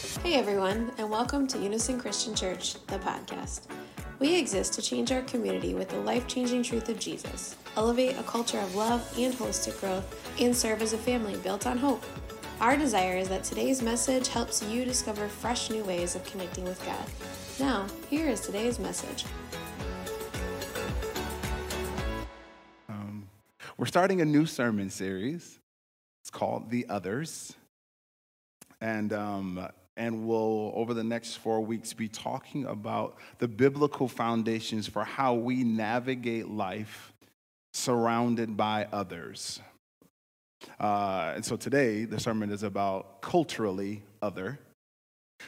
Hey everyone, and welcome to Unison Christian Church, the podcast. We exist to change our community with the life changing truth of Jesus, elevate a culture of love and holistic growth, and serve as a family built on hope. Our desire is that today's message helps you discover fresh new ways of connecting with God. Now, here is today's message. Um, we're starting a new sermon series. It's called The Others. And, um, and we'll, over the next four weeks, be talking about the biblical foundations for how we navigate life surrounded by others. Uh, and so today, the sermon is about culturally other.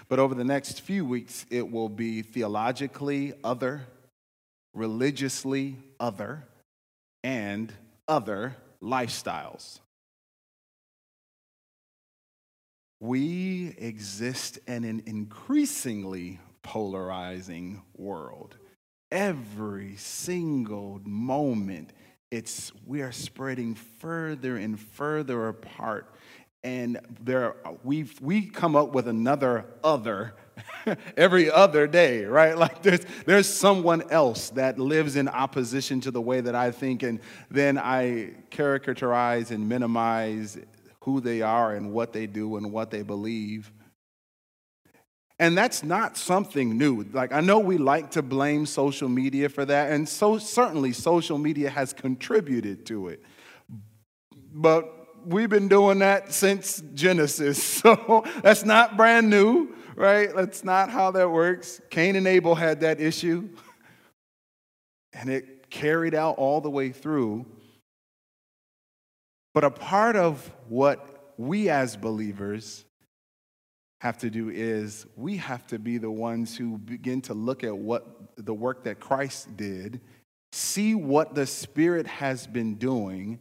But over the next few weeks, it will be theologically other, religiously other, and other lifestyles. We exist in an increasingly polarizing world. Every single moment, it's we are spreading further and further apart. And there we've we come up with another other every other day, right? Like there's there's someone else that lives in opposition to the way that I think, and then I characterize and minimize who they are and what they do and what they believe. And that's not something new. Like, I know we like to blame social media for that, and so certainly social media has contributed to it. But we've been doing that since Genesis, so that's not brand new, right? That's not how that works. Cain and Abel had that issue, and it carried out all the way through but a part of what we as believers have to do is we have to be the ones who begin to look at what the work that Christ did, see what the Spirit has been doing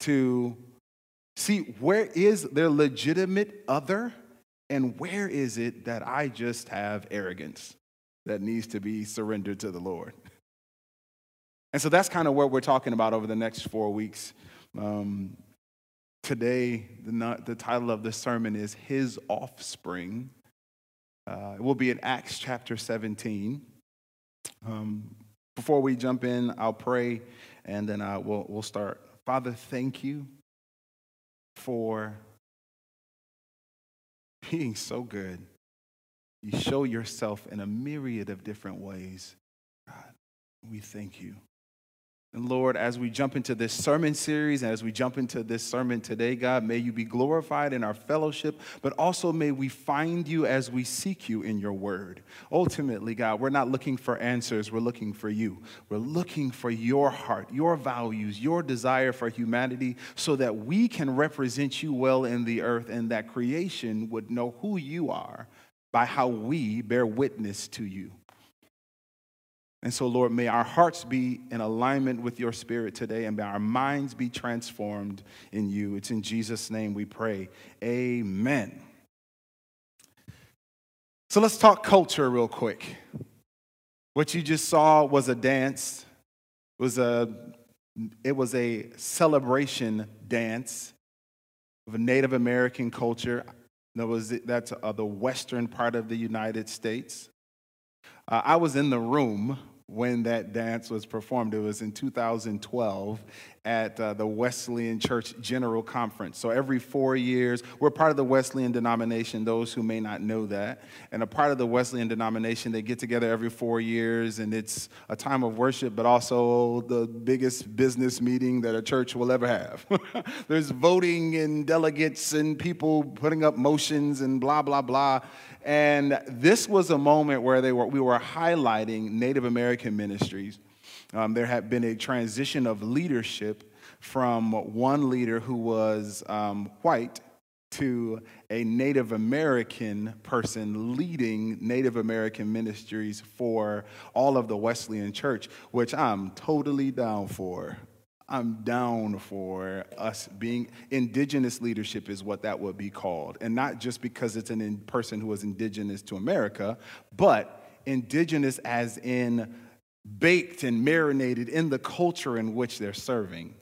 to see where is there legitimate other and where is it that I just have arrogance that needs to be surrendered to the Lord. And so that's kind of what we're talking about over the next four weeks. Um, Today, the, the title of the sermon is His Offspring. Uh, it will be in Acts chapter 17. Um, before we jump in, I'll pray and then I will, we'll start. Father, thank you for being so good. You show yourself in a myriad of different ways. God, we thank you. And Lord, as we jump into this sermon series and as we jump into this sermon today, God, may you be glorified in our fellowship, but also may we find you as we seek you in your word. Ultimately, God, we're not looking for answers, we're looking for you. We're looking for your heart, your values, your desire for humanity so that we can represent you well in the earth and that creation would know who you are by how we bear witness to you. And so, Lord, may our hearts be in alignment with your spirit today and may our minds be transformed in you. It's in Jesus' name we pray. Amen. So let's talk culture real quick. What you just saw was a dance, it was a, it was a celebration dance of Native American culture. That was, that's the western part of the United States. Uh, I was in the room when that dance was performed. It was in 2012 at uh, the Wesleyan Church General Conference. So every four years, we're part of the Wesleyan denomination, those who may not know that. And a part of the Wesleyan denomination, they get together every four years, and it's a time of worship, but also the biggest business meeting that a church will ever have. There's voting and delegates and people putting up motions and blah, blah, blah. And this was a moment where they were, we were highlighting Native American ministries um, there had been a transition of leadership from one leader who was um, white to a Native American person leading Native American ministries for all of the Wesleyan Church, which I'm totally down for. I'm down for us being indigenous leadership, is what that would be called. And not just because it's a in person who is indigenous to America, but indigenous as in baked and marinated in the culture in which they're serving.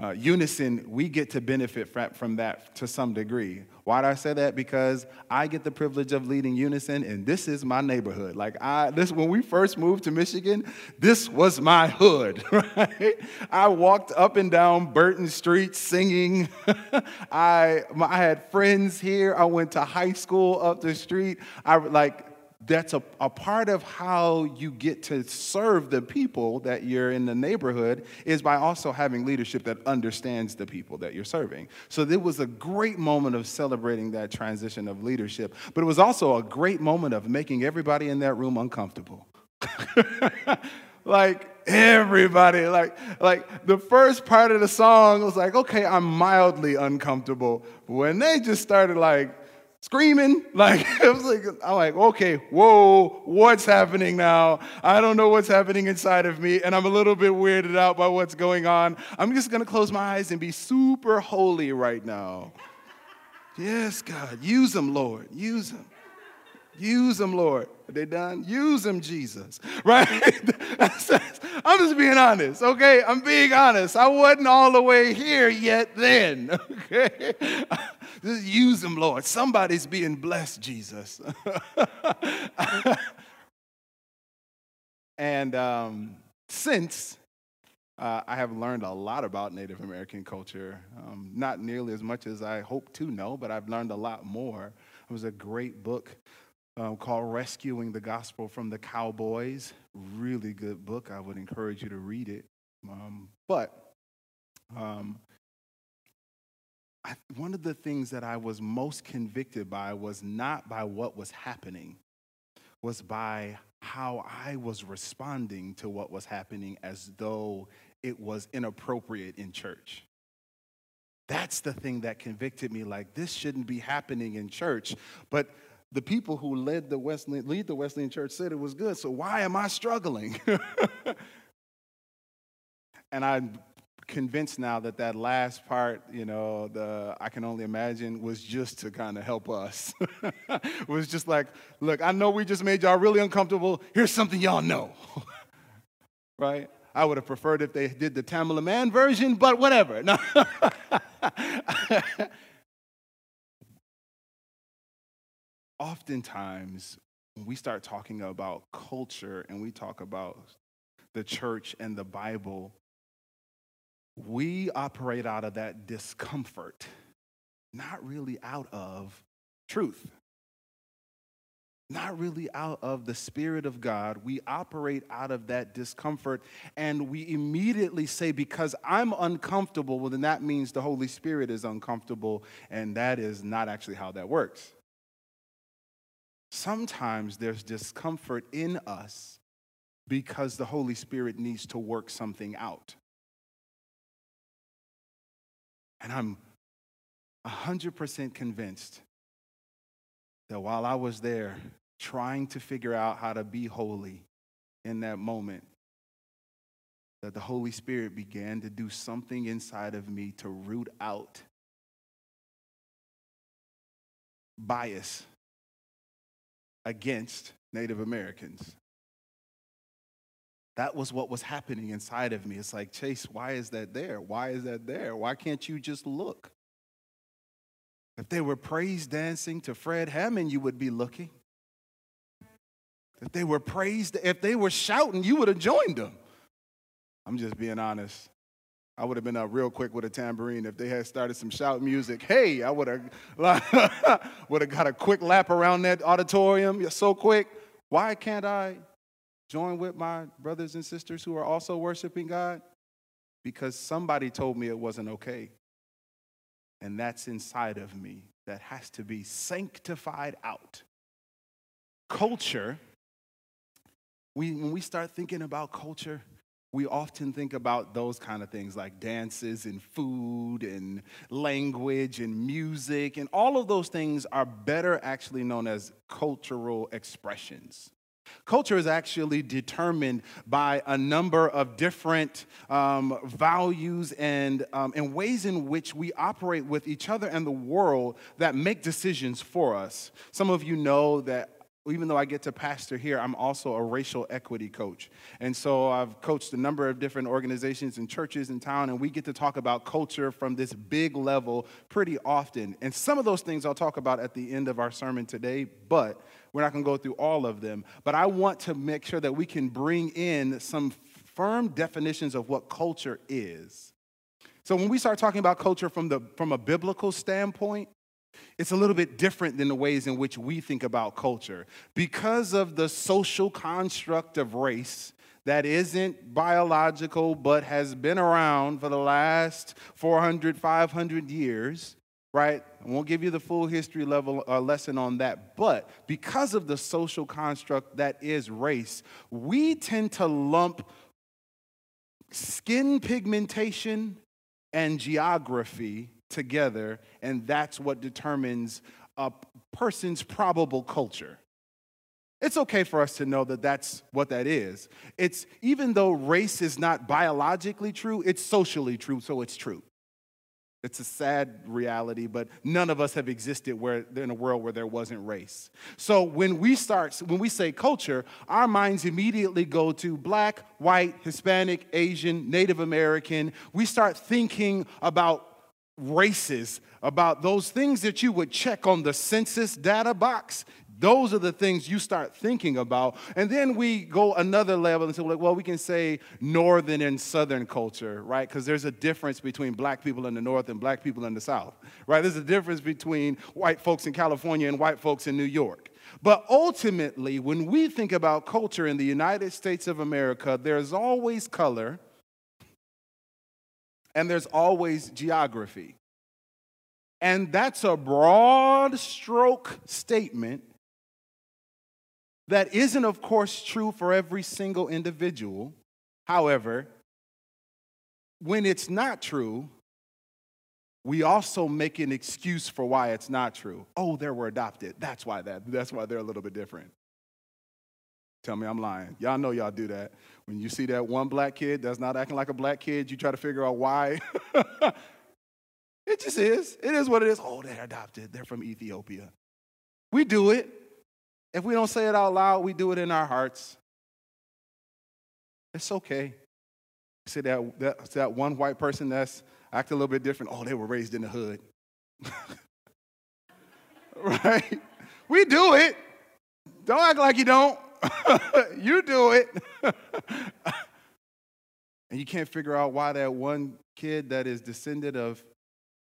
uh, unison, we get to benefit from that to some degree. Why do I say that? Because I get the privilege of leading Unison, and this is my neighborhood. Like I, this when we first moved to Michigan, this was my hood. Right? I walked up and down Burton Street singing. I, I had friends here. I went to high school up the street. I like that's a, a part of how you get to serve the people that you're in the neighborhood is by also having leadership that understands the people that you're serving. So there was a great moment of celebrating that transition of leadership, but it was also a great moment of making everybody in that room uncomfortable. like everybody like like the first part of the song was like okay i'm mildly uncomfortable when they just started like screaming. Like, it was like, I'm like, okay, whoa, what's happening now? I don't know what's happening inside of me, and I'm a little bit weirded out by what's going on. I'm just gonna close my eyes and be super holy right now. yes, God, use them, Lord, use them. Use them, Lord. Are they done? Use them, Jesus. Right? I'm just being honest, okay? I'm being honest. I wasn't all the way here yet then, okay? Just use them, Lord. Somebody's being blessed, Jesus. and um, since uh, I have learned a lot about Native American culture, um, not nearly as much as I hope to know, but I've learned a lot more. It was a great book um, called Rescuing the Gospel from the Cowboys. Really good book. I would encourage you to read it. Um, but um, I, one of the things that I was most convicted by was not by what was happening, was by how I was responding to what was happening as though it was inappropriate in church. That's the thing that convicted me like this shouldn't be happening in church. But the people who led the Wesleyan, lead the Wesleyan church said it was good. So why am I struggling? and I'm convinced now that that last part, you know, the I can only imagine was just to kind of help us. it was just like, look, I know we just made y'all really uncomfortable. Here's something y'all know. right? I would have preferred if they did the Tamela Mann version, but whatever. No. oftentimes when we start talking about culture and we talk about the church and the Bible, we operate out of that discomfort, not really out of truth. Not really out of the Spirit of God. We operate out of that discomfort and we immediately say, because I'm uncomfortable, well, then that means the Holy Spirit is uncomfortable. And that is not actually how that works. Sometimes there's discomfort in us because the Holy Spirit needs to work something out. And I'm 100% convinced that while I was there trying to figure out how to be holy in that moment, that the Holy Spirit began to do something inside of me to root out bias against Native Americans. That was what was happening inside of me. It's like, Chase, why is that there? Why is that there? Why can't you just look? If they were praise dancing to Fred Hammond, you would be looking. If they were praised, if they were shouting, you would have joined them. I'm just being honest. I would have been up real quick with a tambourine if they had started some shout music. Hey, I would have would have got a quick lap around that auditorium so quick. Why can't I join with my brothers and sisters who are also worshiping God? Because somebody told me it wasn't okay. And that's inside of me that has to be sanctified out. Culture, we, when we start thinking about culture, we often think about those kind of things like dances and food and language and music, and all of those things are better actually known as cultural expressions. Culture is actually determined by a number of different um, values and, um, and ways in which we operate with each other and the world that make decisions for us. Some of you know that even though I get to pastor here, I'm also a racial equity coach. And so I've coached a number of different organizations and churches in town, and we get to talk about culture from this big level pretty often. And some of those things I'll talk about at the end of our sermon today, but we're not going to go through all of them. But I want to make sure that we can bring in some firm definitions of what culture is. So when we start talking about culture from, the, from a biblical standpoint, it's a little bit different than the ways in which we think about culture. Because of the social construct of race that isn't biological but has been around for the last 400, 500 years, right? I won't give you the full history level uh, lesson on that, but because of the social construct that is race, we tend to lump skin pigmentation and geography together, and that's what determines a person's probable culture. It's okay for us to know that that's what that is. It's even though race is not biologically true, it's socially true, so it's true. It's a sad reality, but none of us have existed where, in a world where there wasn't race. So when we start, when we say culture, our minds immediately go to black, white, Hispanic, Asian, Native American. We start thinking about races, about those things that you would check on the census data box. Those are the things you start thinking about. And then we go another level and say, well, we can say northern and southern culture, right? Because there's a difference between black people in the north and black people in the south, right? There's a difference between white folks in California and white folks in New York. But ultimately, when we think about culture in the United States of America, there's always color and there's always geography. And that's a broad stroke statement that isn't, of course, true for every single individual. However, when it's not true, we also make an excuse for why it's not true. Oh, they were adopted. That's why that that's why they're a little bit different. Tell me I'm lying. Y'all know y'all do that. When you see that one black kid that's not acting like a black kid, you try to figure out why. it just is. It is what it is. Oh, they're adopted. They're from Ethiopia. We do it. If we don't say it out loud, we do it in our hearts. It's okay. See that, that, that one white person that's acting a little bit different. Oh, they were raised in the hood. right? We do it. Don't act like you don't. you do it. and you can't figure out why that one kid that is descended of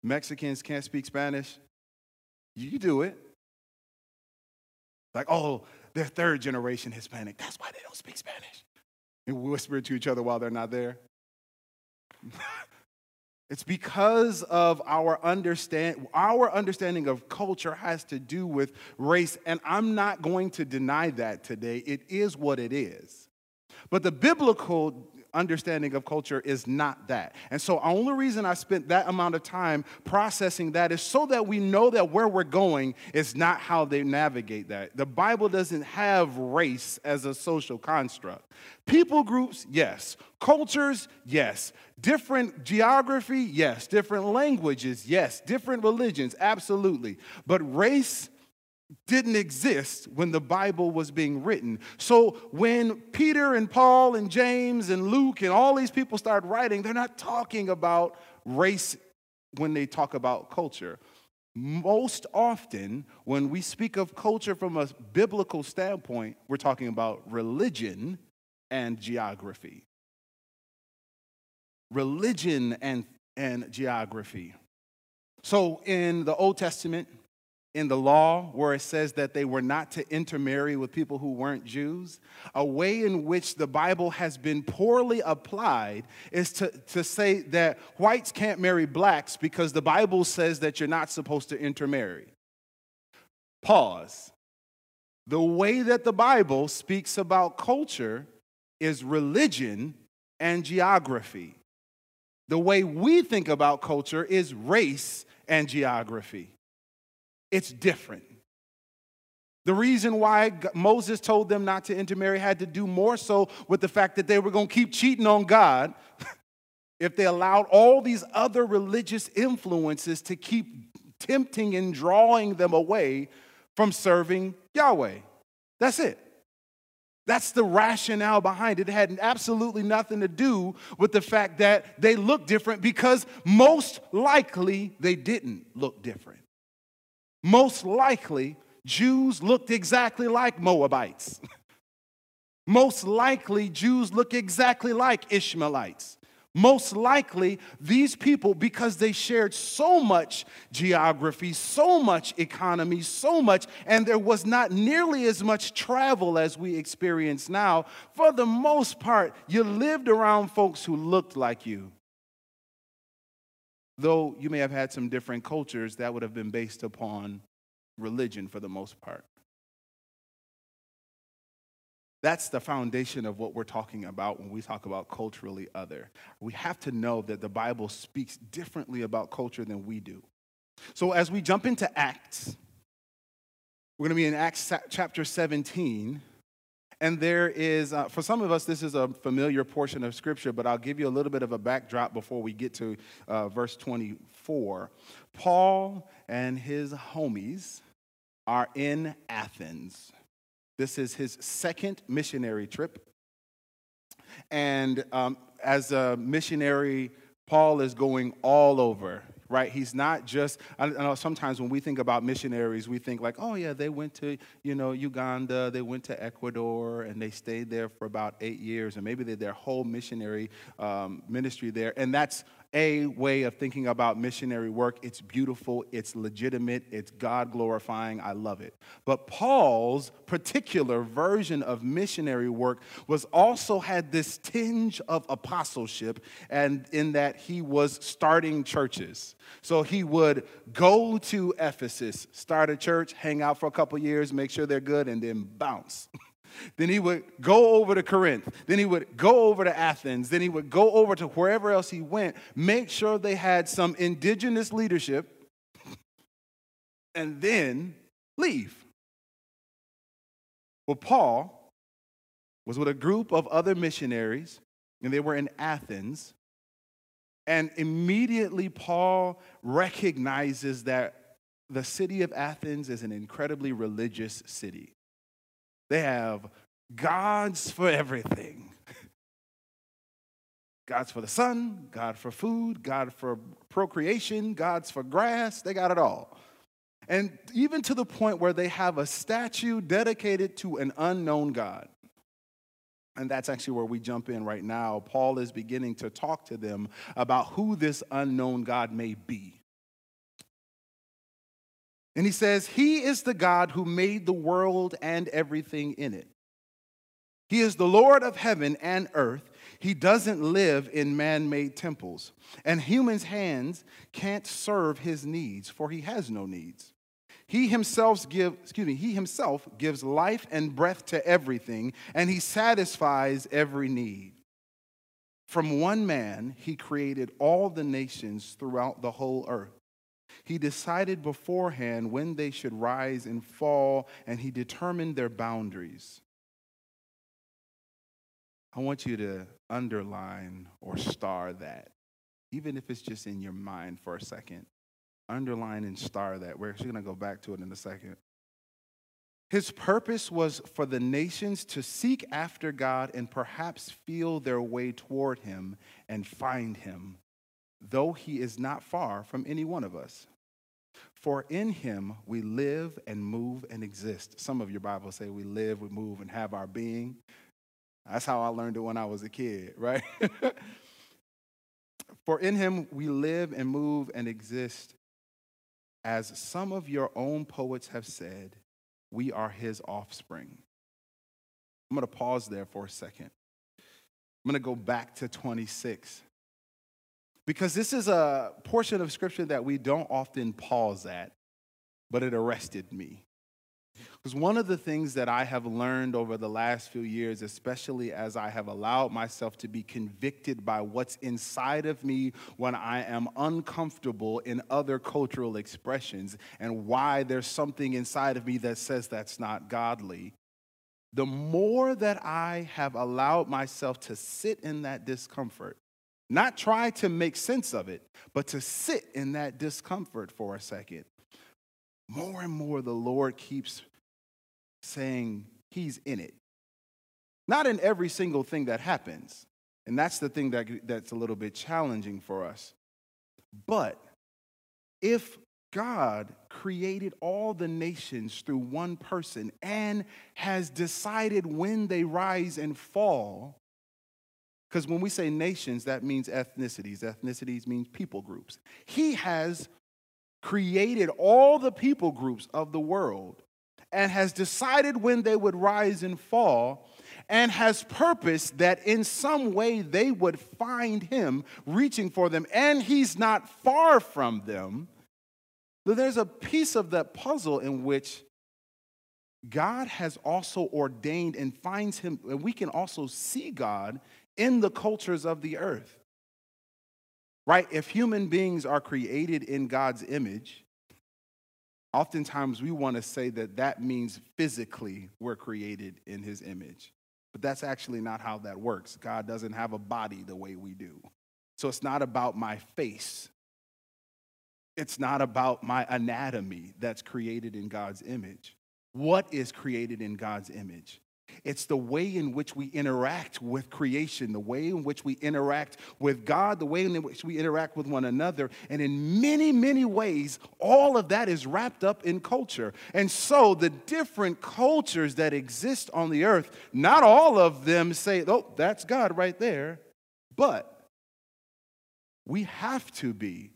Mexicans can't speak Spanish. You do it. Like, oh, they're third generation Hispanic. That's why they don't speak Spanish. And whisper to each other while they're not there. It's because of our understand our understanding of culture has to do with race and I'm not going to deny that today. It is what it is. But the biblical understanding of culture is not that. And so, the only reason I spent that amount of time processing that is so that we know that where we're going is not how they navigate that. The Bible doesn't have race as a social construct. People groups, yes. Cultures, yes. Different geography, yes. Different languages, yes. Different religions, absolutely. But race, didn't exist when the Bible was being written. So when Peter and Paul and James and Luke and all these people start writing, they're not talking about race when they talk about culture. Most often, when we speak of culture from a biblical standpoint, we're talking about religion and geography. Religion and, and geography. So in the Old Testament, in the law where it says that they were not to intermarry with people who weren't Jews, a way in which the Bible has been poorly applied is to, to say that whites can't marry blacks because the Bible says that you're not supposed to intermarry. Pause. The way that the Bible speaks about culture is religion and geography. The way we think about culture is race and geography. It's different. The reason why Moses told them not to intermarry had to do more so with the fact that they were going to keep cheating on God if they allowed all these other religious influences to keep tempting and drawing them away from serving Yahweh. That's it. That's the rationale behind it. It had absolutely nothing to do with the fact that they look different because most likely they didn't look different. Most likely, Jews looked exactly like Moabites. most likely, Jews look exactly like Ishmaelites. Most likely, these people, because they shared so much geography, so much economy, so much, and there was not nearly as much travel as we experience now, for the most part, you lived around folks who looked like you. Though you may have had some different cultures, that would have been based upon religion for the most part. That's the foundation of what we're talking about when we talk about culturally other. We have to know that the Bible speaks differently about culture than we do. So as we jump into Acts, we're going to be in Acts chapter 17. And there is, uh, for some of us, this is a familiar portion of Scripture, but I'll give you a little bit of a backdrop before we get to uh, verse 24. Paul and his homies are in Athens. This is his second missionary trip. And um, as a missionary, Paul is going all over, right? He's not just, I know sometimes when we think about missionaries, we think like, oh yeah, they went to, you know, Uganda, they went to Ecuador, and they stayed there for about eight years, and maybe they their whole missionary um, ministry there. And that's a way of thinking about missionary work. It's beautiful, it's legitimate, it's God glorifying. I love it. But Paul's particular version of missionary work was also had this tinge of apostleship, and in that he was starting churches. So he would go to Ephesus, start a church, hang out for a couple years, make sure they're good, and then bounce. Then he would go over to Corinth. Then he would go over to Athens. Then he would go over to wherever else he went, make sure they had some indigenous leadership, and then leave. Well, Paul was with a group of other missionaries, and they were in Athens. And immediately, Paul recognizes that the city of Athens is an incredibly religious city. They have gods for everything. Gods for the sun, God for food, God for procreation, gods for grass, they got it all. And even to the point where they have a statue dedicated to an unknown God. And that's actually where we jump in right now. Paul is beginning to talk to them about who this unknown God may be. And he says, He is the God who made the world and everything in it. He is the Lord of heaven and earth. He doesn't live in man made temples, and humans' hands can't serve his needs, for he has no needs. He himself give, excuse me, he himself gives life and breath to everything, and he satisfies every need. From one man, he created all the nations throughout the whole earth. He decided beforehand when they should rise and fall, and he determined their boundaries. I want you to underline or star that, even if it's just in your mind for a second. Underline and star that. We're actually going to go back to it in a second. His purpose was for the nations to seek after God and perhaps feel their way toward him and find him, though he is not far from any one of us. For in him we live and move and exist. Some of your Bibles say we live, we move, and have our being. That's how I learned it when I was a kid, right? For in him we live and move and exist. As some of your own poets have said, we are his offspring. I'm going to pause there for a second. I'm going to go back to 26 because this is a portion of scripture that we don't often pause at, but it arrested me. Because one of the things that I have learned over the last few years, especially as I have allowed myself to be convicted by what's inside of me when I am uncomfortable in other cultural expressions and why there's something inside of me that says that's not godly, the more that I have allowed myself to sit in that discomfort, not try to make sense of it, but to sit in that discomfort for a second. More and more, the Lord keeps saying, he's in it. Not in every single thing that happens. And that's the thing that, that's a little bit challenging for us. But if God created all the nations through one person and has decided when they rise and fall, because when we say nations, that means ethnicities. Ethnicities means people groups. He has created all the people groups of the world and has decided when they would rise and fall and has purposed that in some way they would find him reaching for them, and he's not far from them. There's a piece of that puzzle in which God has also ordained and finds him, and we can also see God in the cultures of the earth. Right? If human beings are created in God's image, oftentimes we want to say that that means physically we're created in his image. But that's actually not how that works. God doesn't have a body the way we do. So it's not about my face. It's not about my anatomy that's created in God's image. What is created in God's image? It's the way in which we interact with creation, the way in which we interact with God, the way in which we interact with one another. And in many, many ways, all of that is wrapped up in culture. And so the different cultures that exist on the earth, not all of them say, oh, that's God right there. But we have to be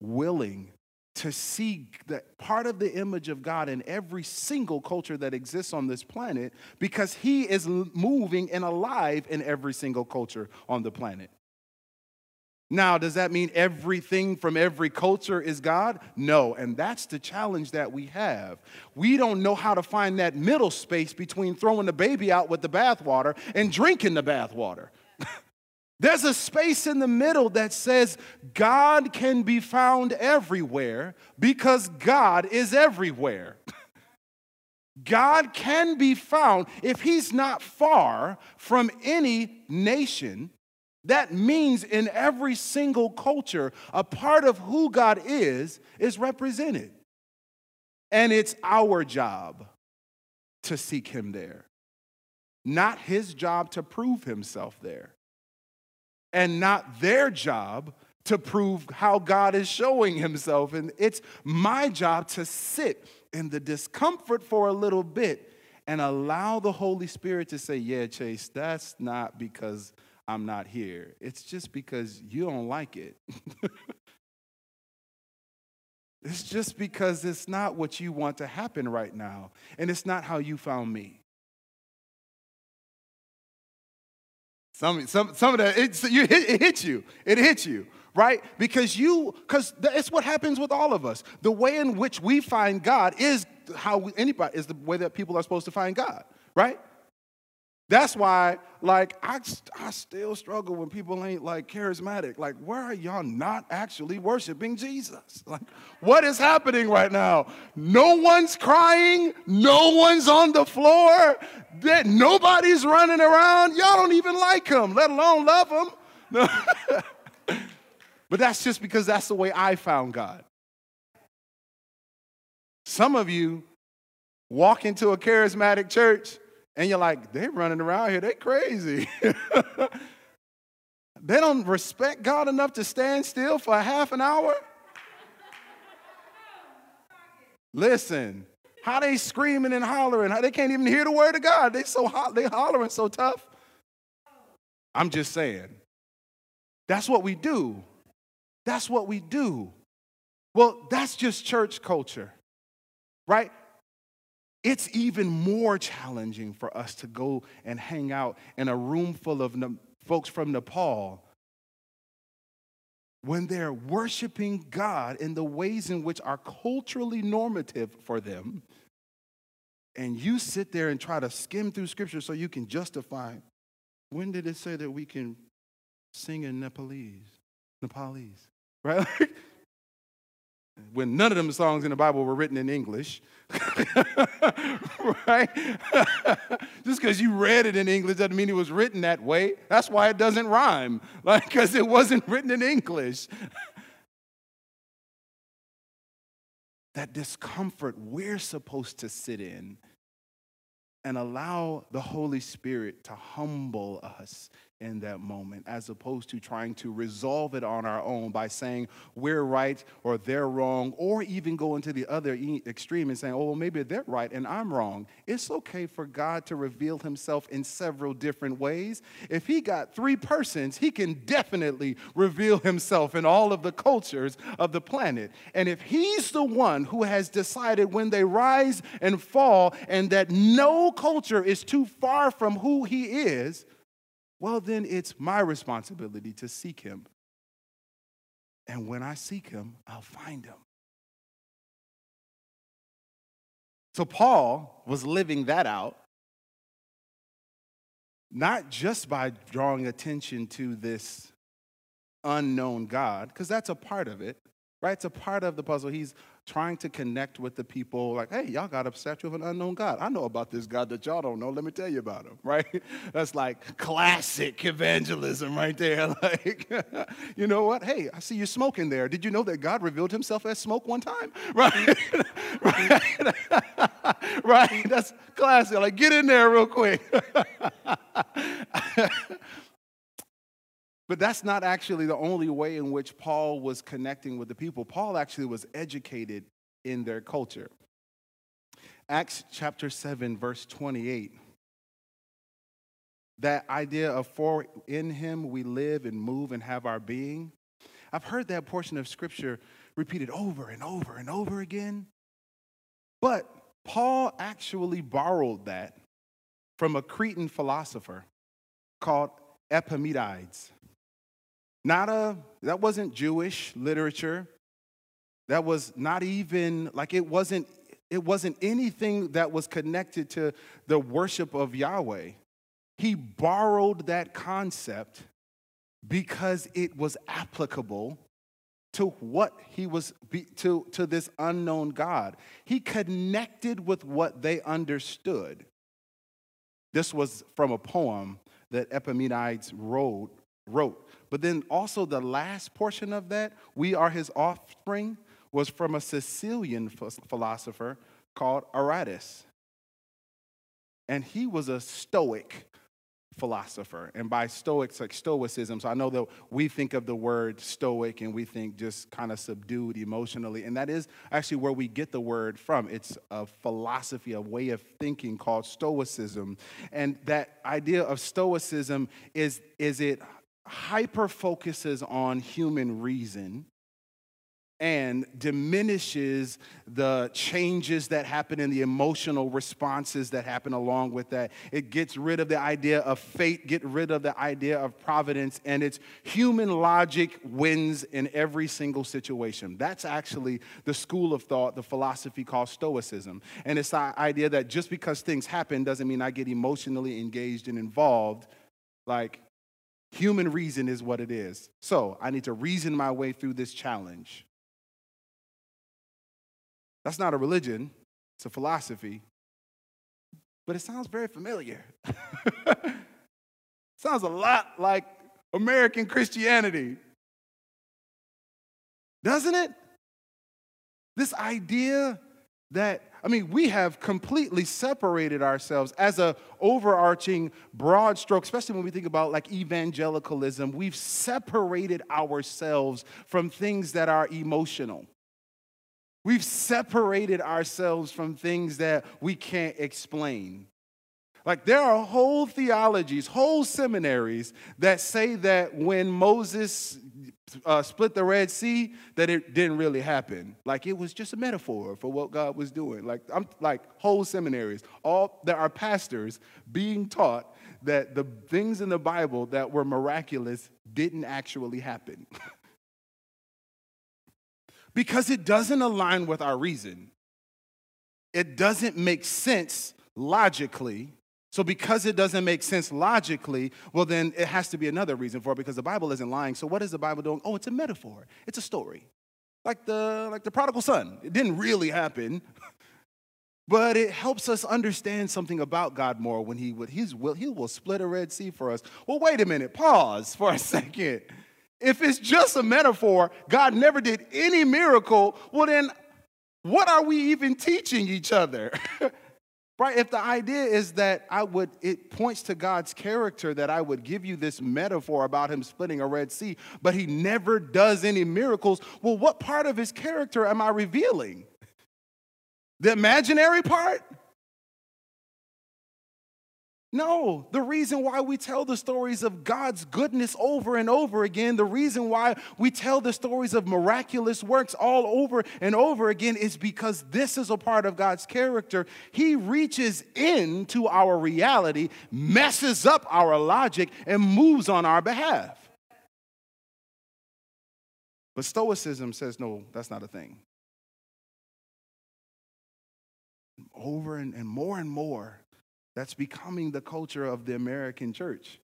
willing to see that part of the image of God in every single culture that exists on this planet because He is moving and alive in every single culture on the planet. Now, does that mean everything from every culture is God? No, and that's the challenge that we have. We don't know how to find that middle space between throwing the baby out with the bathwater and drinking the bathwater. There's a space in the middle that says God can be found everywhere because God is everywhere. God can be found if He's not far from any nation. That means in every single culture, a part of who God is is represented. And it's our job to seek Him there, not His job to prove Himself there and not their job to prove how God is showing himself. And it's my job to sit in the discomfort for a little bit and allow the Holy Spirit to say, Yeah, Chase, that's not because I'm not here. It's just because you don't like it. it's just because it's not what you want to happen right now, and it's not how you found me. Some, some, some of that, it, you, it hits you. It hits you, right? Because you, because it's what happens with all of us. The way in which we find God is how we, anybody, is the way that people are supposed to find God, right? That's why, like, I, I still struggle when people ain't like charismatic. Like, where are y'all not actually worshiping Jesus? Like, what is happening right now? No one's crying, no one's on the floor, that nobody's running around. Y'all don't even like him, let alone love him. but that's just because that's the way I found God. Some of you walk into a charismatic church and you're like, they're running around here, they crazy. they don't respect God enough to stand still for a half an hour. Listen, how they screaming and hollering, how they can't even hear the word of God. They so hot, they hollering so tough. I'm just saying. That's what we do. That's what we do. Well, that's just church culture, right? It's even more challenging for us to go and hang out in a room full of folks from Nepal when they're worshiping God in the ways in which are culturally normative for them. And you sit there and try to skim through scripture so you can justify when did it say that we can sing in Nepalese? Nepalese, right? when none of them songs in the Bible were written in English. right? Just because you read it in English doesn't mean it was written that way. That's why it doesn't rhyme, like because it wasn't written in English. that discomfort we're supposed to sit in and allow the Holy Spirit to humble us in that moment, as opposed to trying to resolve it on our own by saying we're right or they're wrong, or even going to the other extreme and saying, oh, well, maybe they're right and I'm wrong. It's okay for God to reveal himself in several different ways. If he got three persons, he can definitely reveal himself in all of the cultures of the planet. And if he's the one who has decided when they rise and fall and that no culture is too far from who he is, well, then it's my responsibility to seek him. And when I seek him, I'll find him. So Paul was living that out, not just by drawing attention to this unknown God, because that's a part of it, right? It's a part of the puzzle. He's trying to connect with the people like, hey, y'all got statue of an unknown God. I know about this God that y'all don't know. Let me tell you about him, right? That's like classic evangelism right there. Like, you know what? Hey, I see you smoking there. Did you know that God revealed himself as smoke one time? Right? right? right? That's classic. Like, get in there real quick. But that's not actually the only way in which Paul was connecting with the people. Paul actually was educated in their culture. Acts chapter 7, verse 28. That idea of for in him we live and move and have our being. I've heard that portion of scripture repeated over and over and over again. But Paul actually borrowed that from a Cretan philosopher called Epimenides. Not a, that wasn't Jewish literature. That was not even, like it wasn't, it wasn't anything that was connected to the worship of Yahweh. He borrowed that concept because it was applicable to what he was to, to this unknown God. He connected with what they understood. This was from a poem that Epimenides wrote, wrote but then also the last portion of that, we are his offspring, was from a Sicilian philosopher called Aratus. And he was a Stoic philosopher. And by Stoics, like Stoicism, so I know that we think of the word Stoic and we think just kind of subdued emotionally. And that is actually where we get the word from. It's a philosophy, a way of thinking called Stoicism. And that idea of Stoicism is, is it hyper focuses on human reason and diminishes the changes that happen in the emotional responses that happen along with that. It gets rid of the idea of fate, get rid of the idea of providence, and it's human logic wins in every single situation. That's actually the school of thought, the philosophy called Stoicism. And it's the idea that just because things happen doesn't mean I get emotionally engaged and involved. Like, Human reason is what it is. So I need to reason my way through this challenge. That's not a religion, it's a philosophy. But it sounds very familiar. sounds a lot like American Christianity. Doesn't it? This idea that I mean, we have completely separated ourselves as a overarching broad stroke, especially when we think about like evangelicalism. We've separated ourselves from things that are emotional. We've separated ourselves from things that we can't explain. Like there are whole theologies, whole seminaries that say that when Moses uh, split the Red Sea that it didn't really happen. Like it was just a metaphor for what God was doing. Like I'm like whole seminaries, all there are pastors being taught that the things in the Bible that were miraculous didn't actually happen. because it doesn't align with our reason. It doesn't make sense logically so, because it doesn't make sense logically, well, then it has to be another reason for it because the Bible isn't lying. So, what is the Bible doing? Oh, it's a metaphor, it's a story. Like the, like the prodigal son. It didn't really happen, but it helps us understand something about God more when he, would, he's, will, he will split a Red Sea for us. Well, wait a minute, pause for a second. If it's just a metaphor, God never did any miracle, well, then what are we even teaching each other? Right? If the idea is that I would, it points to God's character that I would give you this metaphor about him splitting a Red Sea, but he never does any miracles. Well, what part of his character am I revealing? The imaginary part? No, the reason why we tell the stories of God's goodness over and over again, the reason why we tell the stories of miraculous works all over and over again is because this is a part of God's character. He reaches into our reality, messes up our logic, and moves on our behalf. But Stoicism says, no, that's not a thing. Over and, and more and more, that's becoming the culture of the American church.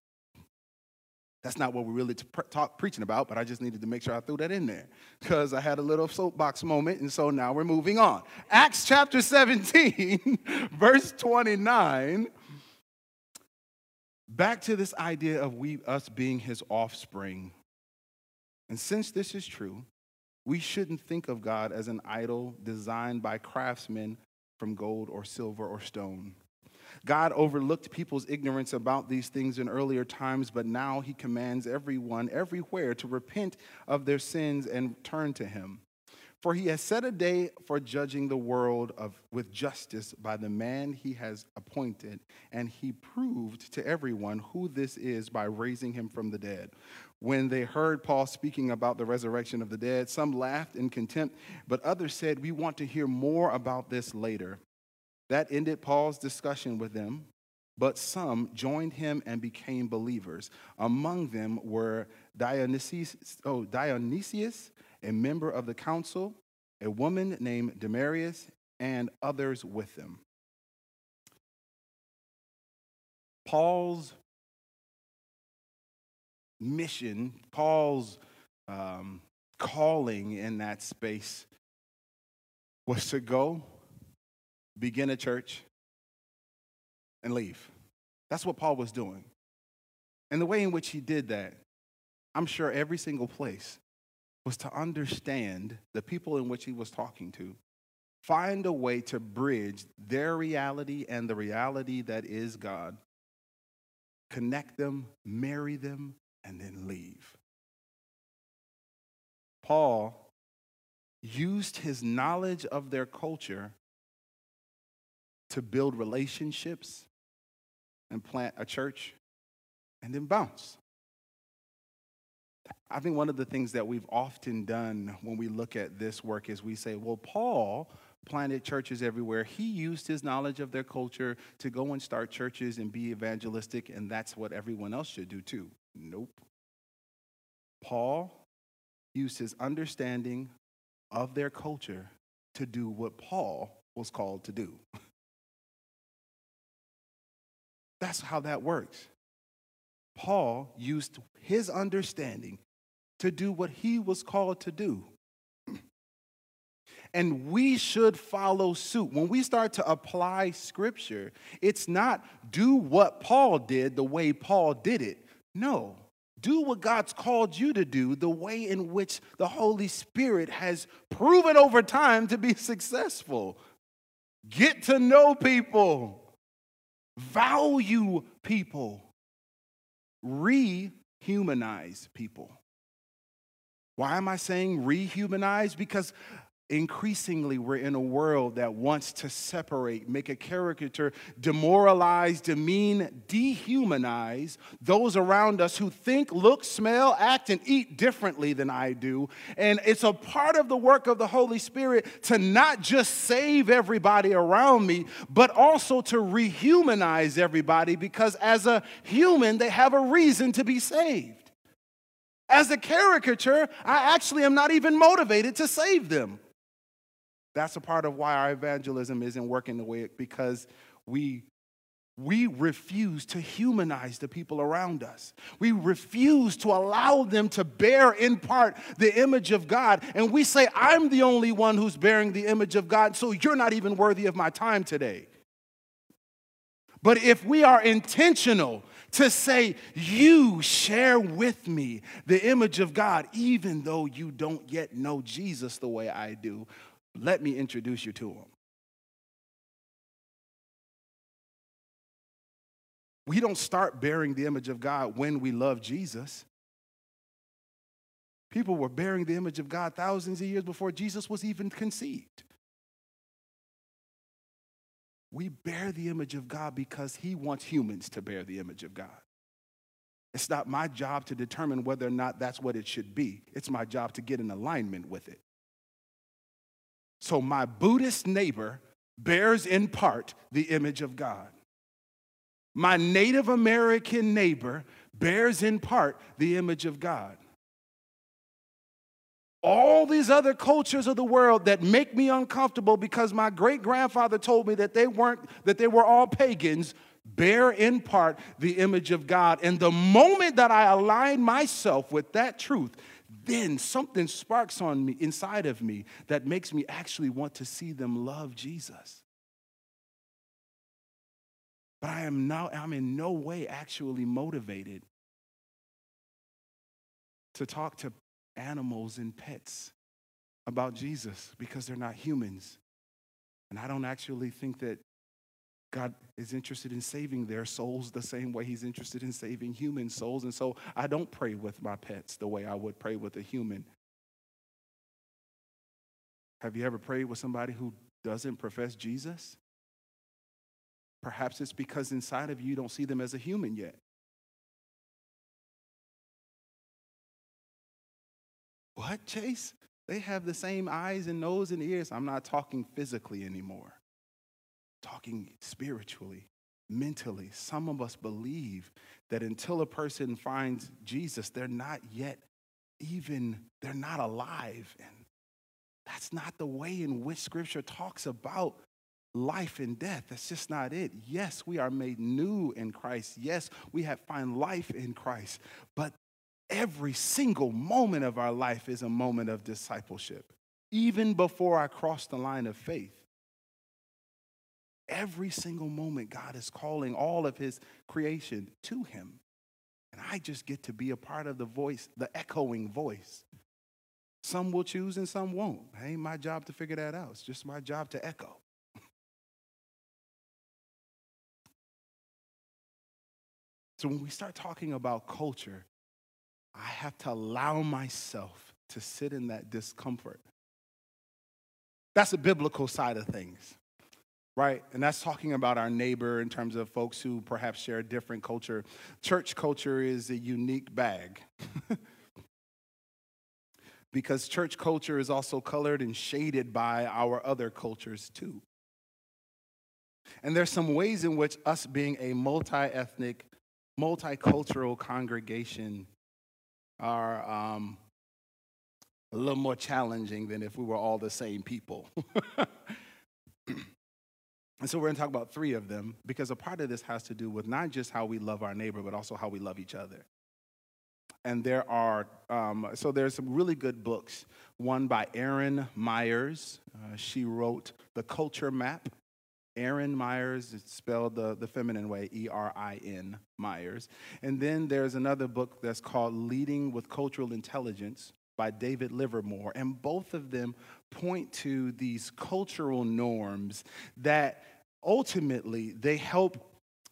That's not what we're really talk, preaching about, but I just needed to make sure I threw that in there because I had a little soapbox moment, and so now we're moving on. Acts chapter 17, verse 29. Back to this idea of we, us being his offspring. And since this is true, we shouldn't think of God as an idol designed by craftsmen from gold or silver or stone. God overlooked people's ignorance about these things in earlier times, but now he commands everyone everywhere to repent of their sins and turn to him. For he has set a day for judging the world of, with justice by the man he has appointed, and he proved to everyone who this is by raising him from the dead. When they heard Paul speaking about the resurrection of the dead, some laughed in contempt, but others said, We want to hear more about this later. That ended Paul's discussion with them, but some joined him and became believers. Among them were Dionysius, oh, Dionysius, a member of the council, a woman named Damaris, and others with them. Paul's mission, Paul's um, calling in that space was to go begin a church, and leave. That's what Paul was doing. And the way in which he did that, I'm sure every single place was to understand the people in which he was talking to, find a way to bridge their reality and the reality that is God, connect them, marry them, and then leave. Paul used his knowledge of their culture to build relationships and plant a church and then bounce. I think one of the things that we've often done when we look at this work is we say, well, Paul planted churches everywhere. He used his knowledge of their culture to go and start churches and be evangelistic, and that's what everyone else should do too. Nope. Paul used his understanding of their culture to do what Paul was called to do. That's how that works. Paul used his understanding to do what he was called to do. And we should follow suit. When we start to apply scripture, it's not do what Paul did the way Paul did it. No, do what God's called you to do the way in which the Holy Spirit has proven over time to be successful. Get to know people value people, rehumanize people. Why am I saying rehumanize? Because increasingly we're in a world that wants to separate, make a caricature, demoralize, demean, dehumanize those around us who think, look, smell, act, and eat differently than I do. And it's a part of the work of the Holy Spirit to not just save everybody around me, but also to rehumanize everybody because as a human, they have a reason to be saved. As a caricature, I actually am not even motivated to save them. That's a part of why our evangelism isn't working the way it because we we refuse to humanize the people around us. We refuse to allow them to bear in part the image of God. And we say, I'm the only one who's bearing the image of God, so you're not even worthy of my time today. But if we are intentional to say, You share with me the image of God, even though you don't yet know Jesus the way I do, let me introduce you to him. We don't start bearing the image of God when we love Jesus. People were bearing the image of God thousands of years before Jesus was even conceived. We bear the image of God because He wants humans to bear the image of God. It's not my job to determine whether or not that's what it should be. It's my job to get in alignment with it. So, my Buddhist neighbor bears in part the image of God. My Native American neighbor bears in part the image of God. All these other cultures of the world that make me uncomfortable because my great grandfather told me that they weren't, that they were all pagans, bear in part the image of God. And the moment that I align myself with that truth, then something sparks on me inside of me that makes me actually want to see them love Jesus. But I am now I'm in no way actually motivated to talk to animals and pets about Jesus because they're not humans. And I don't actually think that God is interested in saving their souls the same way He's interested in saving human souls. And so I don't pray with my pets the way I would pray with a human. Have you ever prayed with somebody who doesn't profess Jesus? Perhaps it's because inside of you, you don't see them as a human yet. What, Chase? They have the same eyes and nose and ears. I'm not talking physically anymore talking spiritually, mentally. Some of us believe that until a person finds Jesus, they're not yet even, they're not alive. And that's not the way in which Scripture talks about life and death. That's just not it. Yes, we are made new in Christ. Yes, we have find life in Christ. But every single moment of our life is a moment of discipleship. Even before I cross the line of faith, Every single moment, God is calling all of his creation to him. And I just get to be a part of the voice, the echoing voice. Some will choose and some won't. It ain't my job to figure that out. It's just my job to echo. so when we start talking about culture, I have to allow myself to sit in that discomfort. That's a biblical side of things right? And that's talking about our neighbor in terms of folks who perhaps share a different culture. Church culture is a unique bag. because church culture is also colored and shaded by our other cultures too. And there's some ways in which us being a multi-ethnic, multicultural congregation are um, a little more challenging than if we were all the same people. And so we're going to talk about three of them because a part of this has to do with not just how we love our neighbor, but also how we love each other. And there are, um, so there's some really good books. One by Erin Myers. Uh, she wrote The Culture Map. Erin Myers, it's spelled the, the feminine way, E R I N Myers. And then there's another book that's called Leading with Cultural Intelligence by David Livermore. And both of them point to these cultural norms that ultimately they help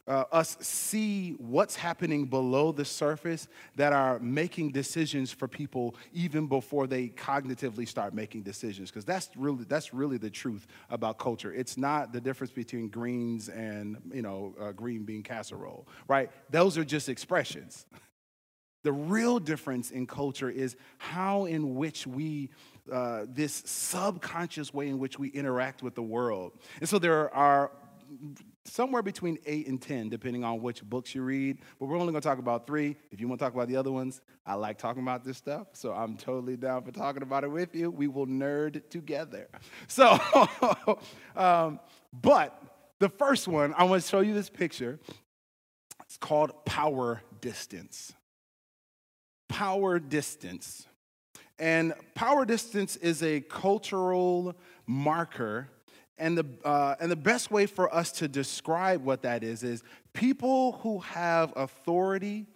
uh, us see what's happening below the surface that are making decisions for people even before they cognitively start making decisions because that's really that's really the truth about culture it's not the difference between greens and you know uh, green bean casserole right those are just expressions the real difference in culture is how in which we uh, this subconscious way in which we interact with the world and so there are somewhere between eight and 10, depending on which books you read. But we're only to talk about three. If you want to talk about the other ones, I like talking about this stuff. So I'm totally down for talking about it with you. We will nerd together. So, um, but the first one, I want to show you this picture. It's called Power Distance. Power Distance. And power distance is a cultural marker and the, uh, and the best way for us to describe what that is is people who have authority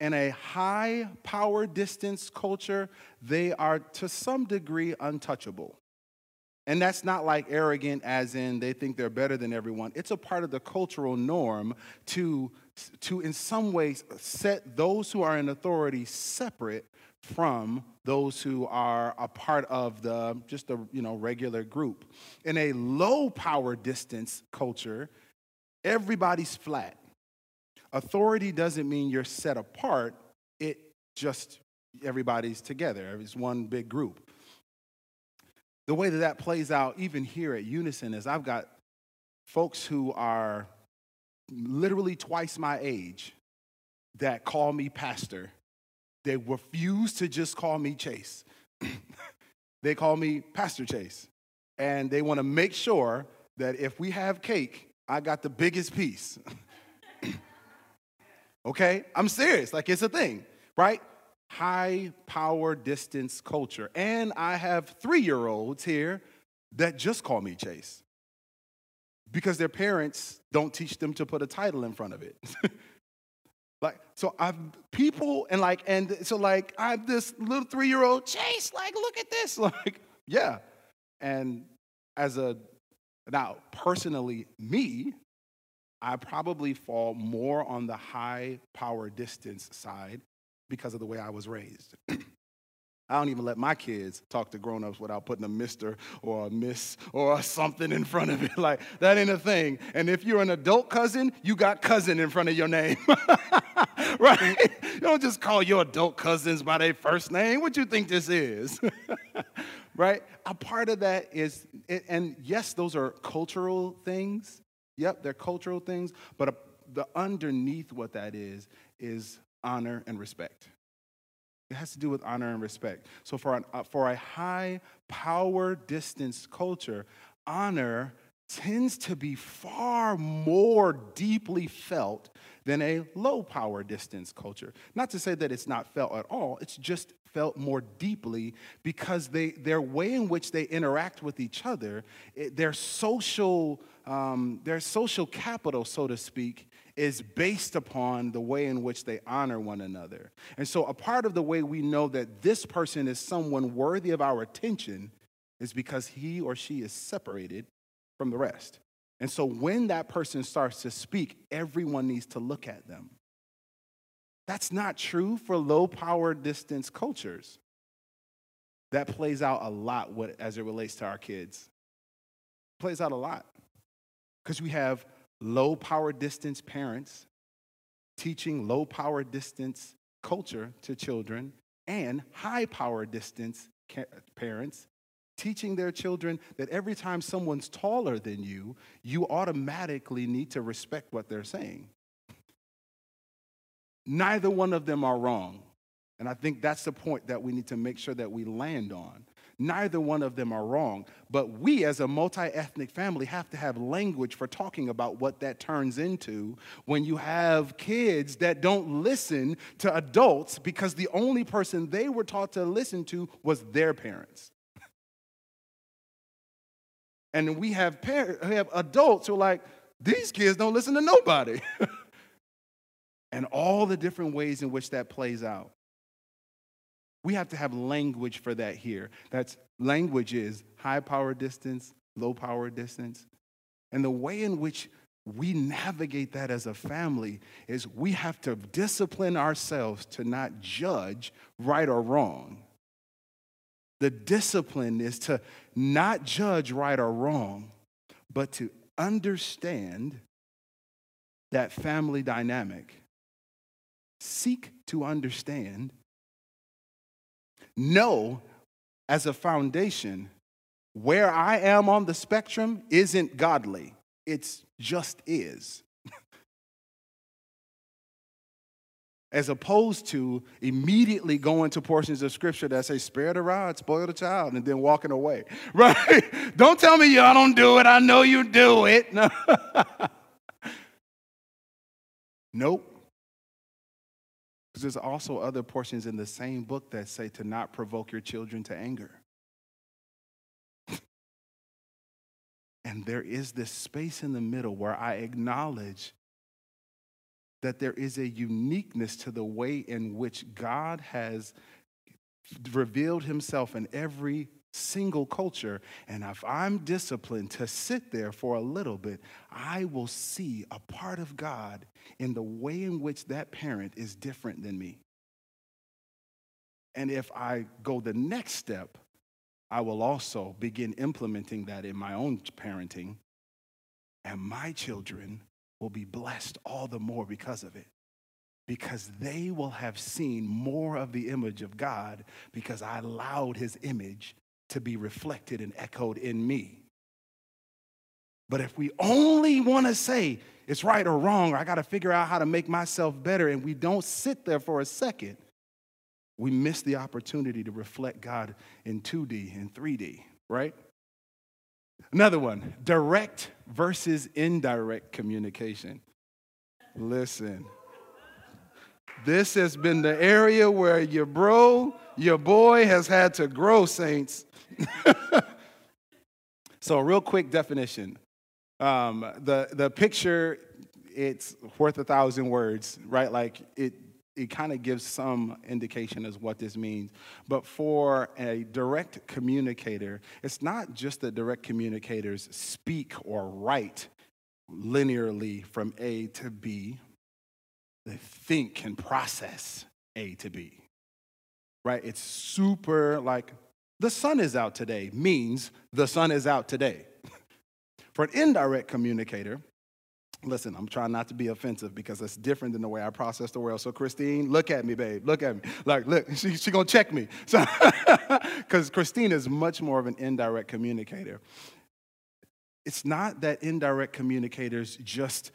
in a high power distance culture, they are to some degree untouchable. And that's not like arrogant, as in they think they're better than everyone. It's a part of the cultural norm to, to in some ways, set those who are in authority separate from those who are a part of the just a you know regular group. In a low power distance culture, everybody's flat. Authority doesn't mean you're set apart. It just everybody's together. It's one big group. The way that that plays out, even here at Unison, is I've got folks who are literally twice my age that call me pastor they refuse to just call me Chase. they call me Pastor Chase. And they want to make sure that if we have cake, I got the biggest piece. okay? I'm serious. Like it's a thing, right? High power distance culture. And I have three year olds here that just call me Chase because their parents don't teach them to put a title in front of it. Like, so I've people and like, and so like, I have this little three year old Chase, like, look at this. Like, yeah. And as a, now, personally, me, I probably fall more on the high power distance side because of the way I was raised. I don't even let my kids talk to grown-ups without putting a mister or a miss or something in front of it. Like that ain't a thing. And if you're an adult cousin, you got cousin in front of your name. right? You don't just call your adult cousins by their first name. What you think this is? right? A part of that is and yes, those are cultural things. Yep, they're cultural things, but the underneath what that is is honor and respect. It has to do with honor and respect. So, for, an, uh, for a high power distance culture, honor tends to be far more deeply felt than a low power distance culture. Not to say that it's not felt at all, it's just felt more deeply because they, their way in which they interact with each other, it, their social, um, their social capital, so to speak, is based upon the way in which they honor one another. And so, a part of the way we know that this person is someone worthy of our attention is because he or she is separated from the rest. And so, when that person starts to speak, everyone needs to look at them. That's not true for low power distance cultures. That plays out a lot as it relates to our kids. Plays out a lot. Because we have low power distance parents teaching low power distance culture to children and high power distance parents teaching their children that every time someone's taller than you, you automatically need to respect what they're saying. Neither one of them are wrong. And I think that's the point that we need to make sure that we land on. Neither one of them are wrong. But we, as a multi ethnic family, have to have language for talking about what that turns into when you have kids that don't listen to adults because the only person they were taught to listen to was their parents. and we have, parents, we have adults who are like, these kids don't listen to nobody. and all the different ways in which that plays out. We have to have language for that here. That's language is high power distance, low power distance. And the way in which we navigate that as a family is we have to discipline ourselves to not judge right or wrong. The discipline is to not judge right or wrong, but to understand that family dynamic. Seek to understand know as a foundation where I am on the spectrum isn't godly, it's just is. as opposed to immediately going to portions of scripture that say, spare the rod, spoil the child, and then walking away. Right? don't tell me y'all don't do it. I know you do it. nope. Because there's also other portions in the same book that say to not provoke your children to anger. and there is this space in the middle where I acknowledge that there is a uniqueness to the way in which God has revealed himself in every single culture. And if I'm disciplined to sit there for a little bit, I will see a part of God in the way in which that parent is different than me. And if I go the next step, I will also begin implementing that in my own parenting, and my children will be blessed all the more because of it. Because they will have seen more of the image of God because I allowed his image to be reflected and echoed in me. But if we only want to say it's right or wrong, or I got to figure out how to make myself better, and we don't sit there for a second, we miss the opportunity to reflect God in 2D and 3D, right? Another one direct versus indirect communication. Listen, this has been the area where your bro, your boy has had to grow, saints. so, a real quick definition. Um, the, the picture, it's worth a thousand words, right? Like it, it kind of gives some indication as what this means. But for a direct communicator, it's not just that direct communicators speak or write linearly from A to B, they think and process A to B. Right? It's super like the sun is out today means the sun is out today. For an indirect communicator, listen, I'm trying not to be offensive because it's different than the way I process the world. So, Christine, look at me, babe. Look at me. Like, look, she's she gonna check me. So, because Christine is much more of an indirect communicator. It's not that indirect communicators just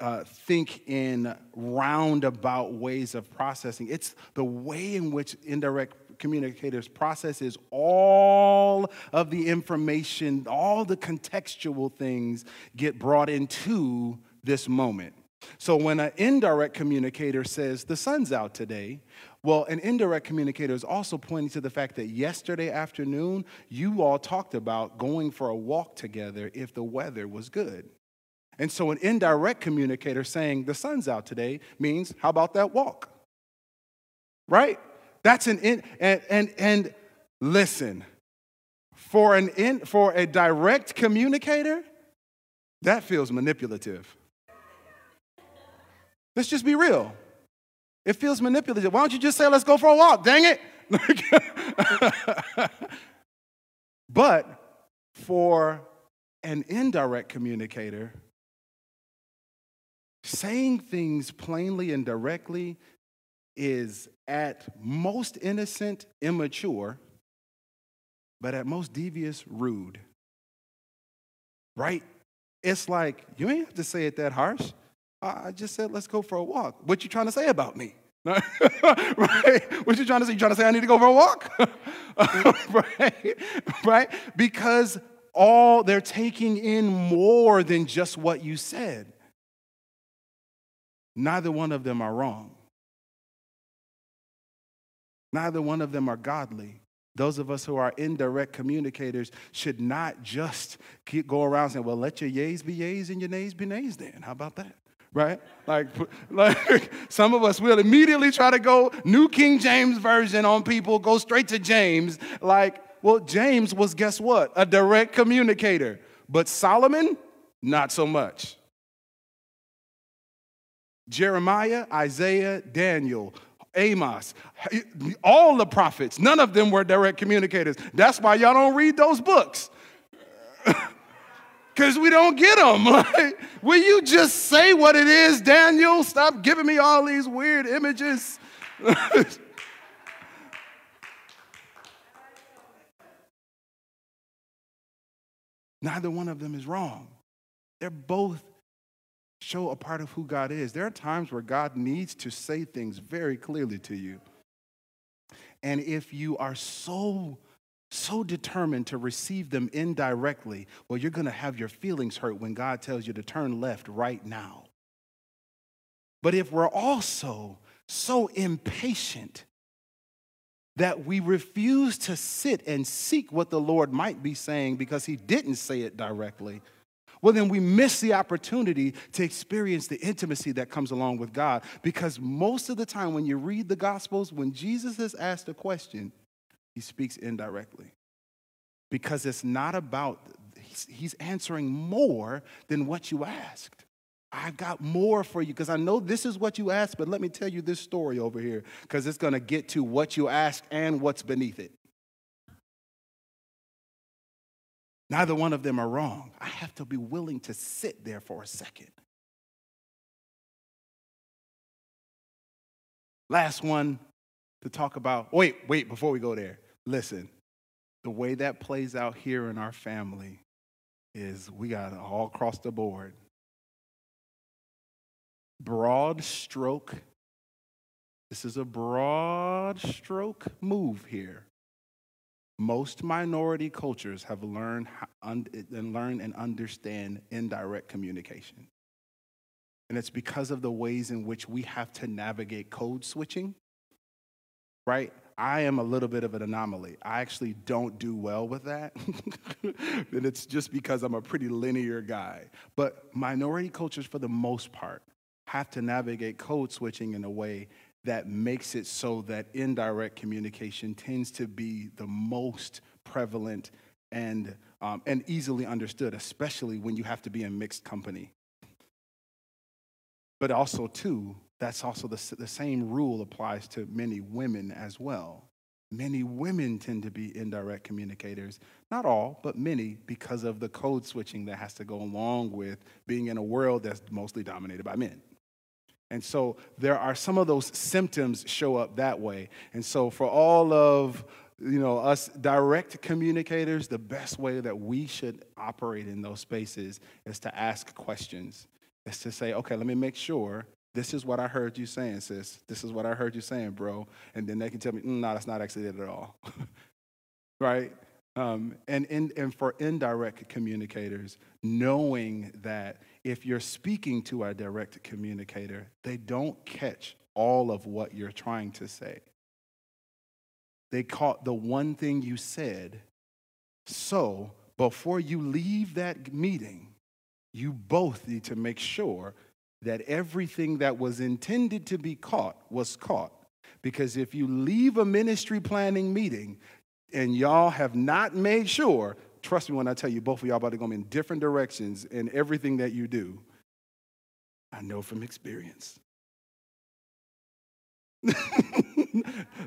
uh, think in roundabout ways of processing. It's the way in which indirect communicators processes all of the information, all the contextual things get brought into this moment. So when an indirect communicator says, the sun's out today, well, an indirect communicator is also pointing to the fact that yesterday afternoon, you all talked about going for a walk together if the weather was good. And so an indirect communicator saying, the sun's out today means, how about that walk? Right? That's an in, and and and listen. For an in, for a direct communicator, that feels manipulative. Let's just be real. It feels manipulative. Why don't you just say, let's go for a walk? Dang it. but for an indirect communicator, saying things plainly and directly is at most innocent, immature, but at most devious, rude. Right? It's like, you ain't have to say it that harsh. I just said, let's go for a walk. What you trying to say about me? right? What you trying to say? You trying to say I need to go for a walk? right? Right? Because all they're taking in more than just what you said. Neither one of them are wrong. Neither one of them are godly. Those of us who are indirect communicators should not just keep, go around saying, well, let your yays be yays and your nays be nays then. How about that? Right? Like, like some of us will immediately try to go New King James Version on people, go straight to James. Like, well, James was, guess what? A direct communicator. But Solomon, not so much. Jeremiah, Isaiah, Daniel, Amos, all the prophets, none of them were direct communicators. That's why y'all don't read those books. Because we don't get them. Will you just say what it is, Daniel? Stop giving me all these weird images. Neither one of them is wrong. They're both show a part of who God is. There are times where God needs to say things very clearly to you. And if you are so so determined to receive them indirectly, well, you're going to have your feelings hurt when God tells you to turn left right now. But if we're also so impatient that we refuse to sit and seek what the Lord might be saying because he didn't say it directly, well, then we miss the opportunity to experience the intimacy that comes along with God. Because most of the time, when you read the Gospels, when Jesus is asked a question, he speaks indirectly. because it's not about, he's, answering more than what you asked. I've got more for you because I know this is what you asked, but let me tell you this story over here because it's going to get to what you asked and what's beneath it. Neither one of them are wrong. I have to be willing to sit there for a second. Last one to talk about. Wait, wait, before we go there, listen. The way that plays out here in our family is we got all across the board broad stroke. This is a broad stroke move here. Most minority cultures have learned and learn and understand indirect communication. And it's because of the ways in which we have to navigate code switching, right? I am a little bit of an anomaly. I actually don't do well with that. and it's just because I'm a pretty linear guy. But minority cultures, for the most part, have to navigate code switching in a way that makes it so that indirect communication tends to be the most prevalent and, um, and easily understood, especially when you have to be in mixed company. But also, too, that's also the, the same rule applies to many women as well. Many women tend to be indirect communicators, not all, but many, because of the code switching that has to go along with being in a world that's mostly dominated by men. And so there are some of those symptoms show up that way. And so for all of you know us direct communicators, the best way that we should operate in those spaces is to ask questions. Is to say, okay, let me make sure this is what I heard you saying, sis. This is what I heard you saying, bro. And then they can tell me, mm, no, that's not actually it at all. right? Um, and, and, and for indirect communicators, knowing that if you're speaking to a direct communicator, they don't catch all of what you're trying to say. They caught the one thing you said. So before you leave that meeting, you both need to make sure that everything that was intended to be caught was caught. Because if you leave a ministry planning meeting and y'all have not made sure trust me when I tell you, both of y'all about to go in different directions in everything that you do. I know from experience.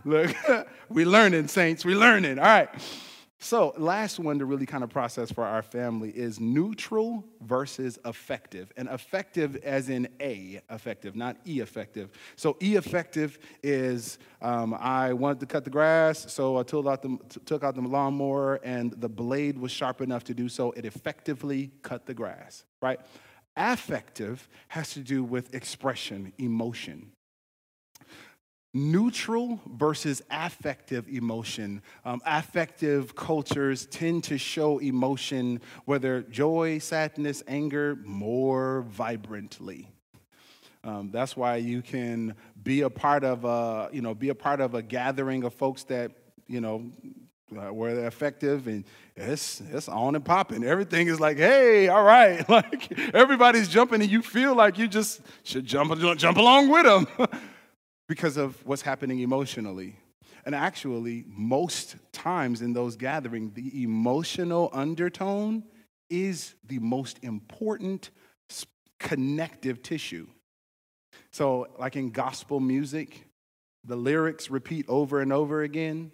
Look, we're learning, saints. We learning. All right. So, last one to really kind of process for our family is neutral versus affective. And affective as in A affective, not E effective. So, E effective is um, I wanted to cut the grass, so I took out, the, took out the lawnmower, and the blade was sharp enough to do so. It effectively cut the grass, right? Affective has to do with expression, emotion neutral versus affective emotion. Um, affective cultures tend to show emotion, whether joy, sadness, anger, more vibrantly. Um, that's why you can be a part of a, you know, be a part of a gathering of folks that, you know, uh, where they're affective and it's it's on and popping. Everything is like, hey, all right, like everybody's jumping and you feel like you just should jump jump along with them. because of what's happening emotionally. And actually, most times in those gatherings, the emotional undertone is the most important connective tissue. So, like in gospel music, the lyrics repeat over and over again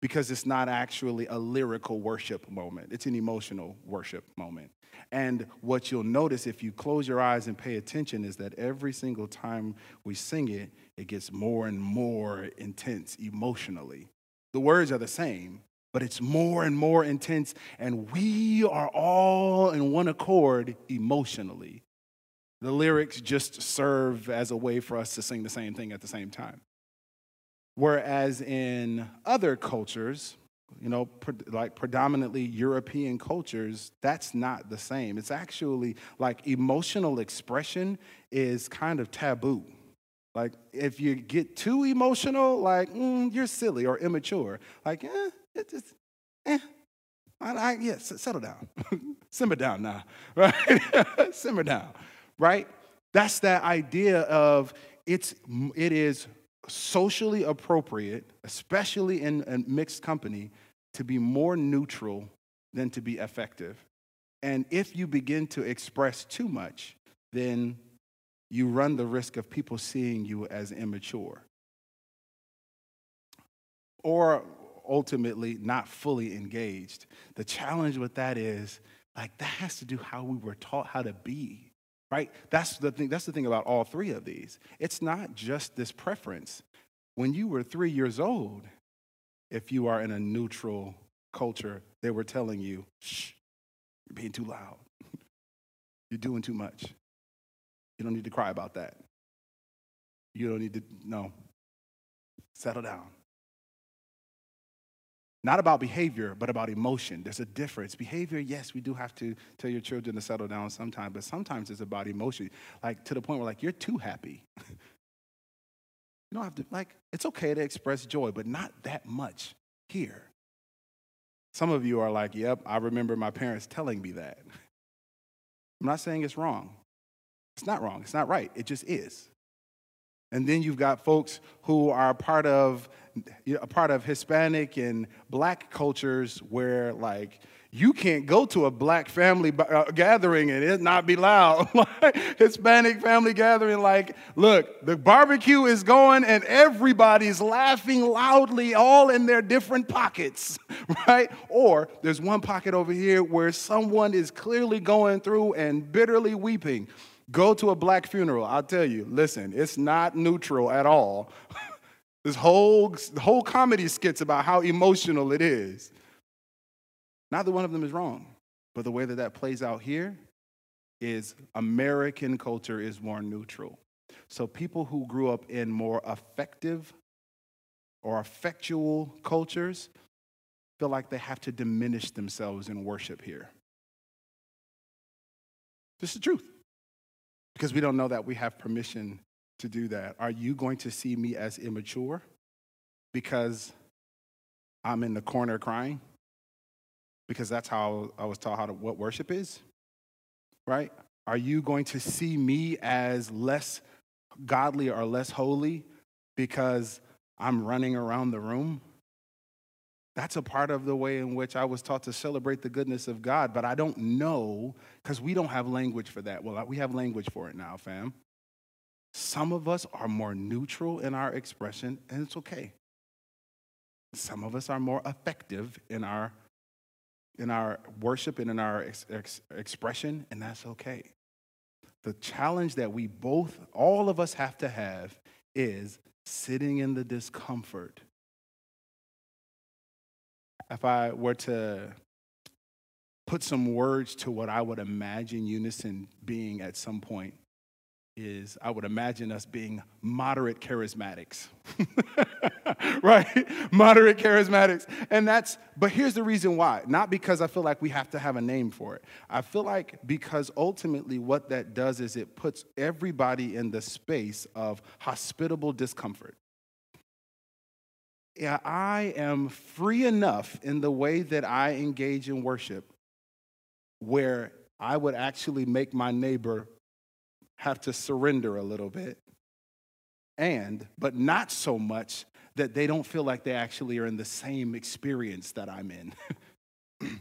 because it's not actually a lyrical worship moment, it's an emotional worship moment. And what you'll notice if you close your eyes and pay attention is that every single time we sing it, it gets more and more intense emotionally. The words are the same, but it's more and more intense, and we are all in one accord emotionally. The lyrics just serve as a way for us to sing the same thing at the same time. Whereas in other cultures, you know, like predominantly European cultures, that's not the same. It's actually like emotional expression is kind of taboo. Like if you get too emotional, like mm, you're silly or immature. Like, eh, it's just, eh. I, I, yeah, settle down. Simmer down now, right? Simmer down, right? That's that idea of it's, it is socially appropriate, especially in, a mixed company, to be more neutral than to be affective. And if you begin to express too much, then you run the risk of people seeing you as immature. Or ultimately not fully engaged. The challenge with that is like that has to do how we were taught how to be. Right? That's the thing that's the thing about all three of these. It's not just this preference. When you were 3 years old, if you are in a neutral culture, they were telling you, "Shh, you're being too loud. you're doing too much. You don't need to cry about that. You don't need to, no. Settle down. Not about behavior, but about emotion. There's a difference. Behavior, yes, we do have to tell your children to settle down sometimes, but sometimes it's about emotion. Like to the point where like you're too happy. you don't have to like it's okay to express joy, but not that much here. Some of you are like, "Yep, I remember my parents telling me that." I'm not saying it's wrong. It's not wrong. It's not right. It just is. And then you've got folks who are part of a part of Hispanic and black cultures where like you can't go to a black family uh, gathering and it not be loud. Hispanic family gathering, like, look, the barbecue is going and everybody's laughing loudly, all in their different pockets, right? Or there's one pocket over here where someone is clearly going through and bitterly weeping. Go to a black funeral. I'll tell you, listen, it's not neutral at all. this whole, whole comedy skits about how emotional it is. Neither one of them is wrong. But the way that that plays out here is American culture is more neutral. So people who grew up in more affective or effectual cultures feel like they have to diminish themselves in worship here. This is the truth because we don't know that we have permission to do that. Are you going to see me as immature because I'm in the corner crying? Because that's how I was taught how to, what worship is, right? Are you going to see me as less godly or less holy because I'm running around the room? That's a part of the way in which I was taught to celebrate the goodness of God, but I don't know because we don't have language for that. Well, we have language for it now, fam. Some of us are more neutral in our expression, and it's okay. Some of us are more affective in our in our worship and in our ex- ex- expression, and that's okay. The challenge that we both, all of us, have to have is sitting in the discomfort if I were to put some words to what I would imagine Unison being at some point, is I would imagine us being moderate charismatics. right? Moderate charismatics. And that's, but here's the reason why. Not because I feel like we have to have a name for it. I feel like because ultimately what that does is it puts everybody in the space of hospitable discomfort I am free enough in the way that I engage in worship where I would actually make my neighbor have to surrender a little bit. And, but not so much that they don't feel like they actually are in the same experience that I'm in.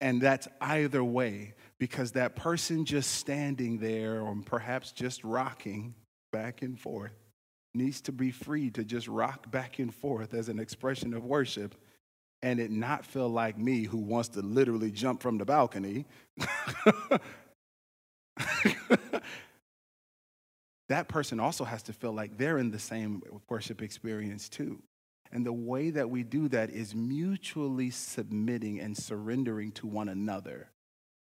and that's either way, because that person just standing there or perhaps just rocking back and forth needs to be free to just rock back and forth as an expression of worship and it not feel like me who wants to literally jump from the balcony. that person also has to feel like they're in the same worship experience too. And the way that we do that is mutually submitting and surrendering to one another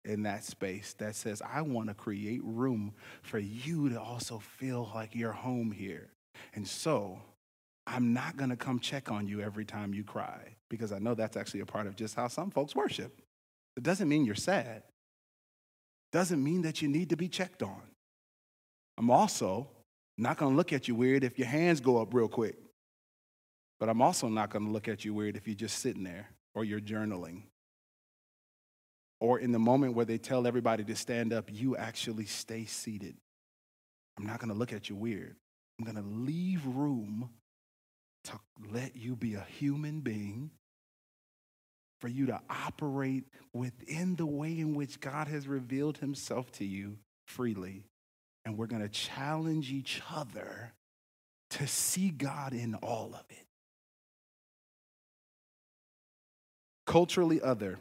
in that space that says, I want to create room for you to also feel like you're home here. And so I'm not going to come check on you every time you cry because I know that's actually a part of just how some folks worship. It doesn't mean you're sad. Doesn't mean that you need to be checked on. I'm also not going to look at you weird if your hands go up real quick. But I'm also not going to look at you weird if you're just sitting there or you're journaling. Or in the moment where they tell everybody to stand up, you actually stay seated. I'm not going to look at you weird. I'm going to leave room to let you be a human being for you to operate within the way in which God has revealed himself to you freely. And we're going to challenge each other to see God in all of it. Culturally other.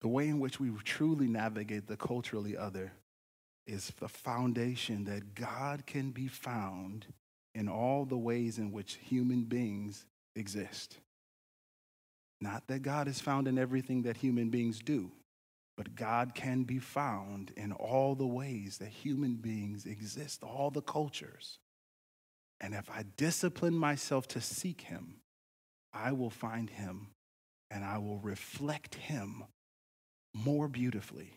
The way in which we truly navigate the culturally other is the foundation that God can be found in all the ways in which human beings exist. Not that God is found in everything that human beings do, but God can be found in all the ways that human beings exist, all the cultures. And if I discipline myself to seek Him, I will find Him and I will reflect Him more beautifully.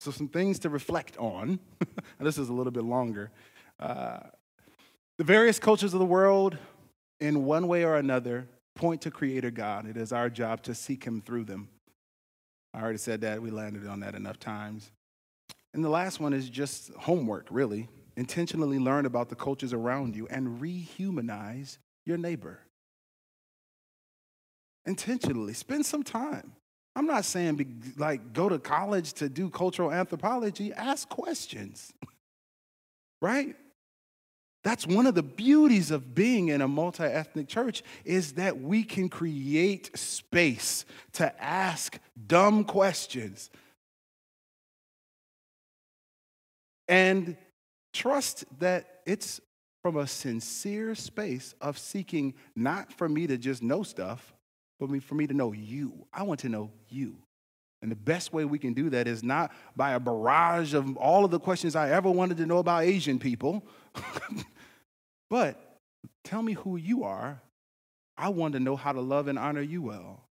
So, some things to reflect on. and this is a little bit longer. Uh, the various cultures of the world, in one way or another, point to Creator God. It is our job to seek Him through them. I already said that. We landed on that enough times. And the last one is just homework, really. Intentionally learn about the cultures around you and rehumanize your neighbor. Intentionally, spend some time. I'm not saying be, like go to college to do cultural anthropology, ask questions. right? That's one of the beauties of being in a multi-ethnic church is that we can create space to ask dumb questions. And trust that it's from a sincere space of seeking not for me to just know stuff, for me to know you. I want to know you. And the best way we can do that is not by a barrage of all of the questions I ever wanted to know about Asian people. But tell me who you are. I want to know how to love and honor you well.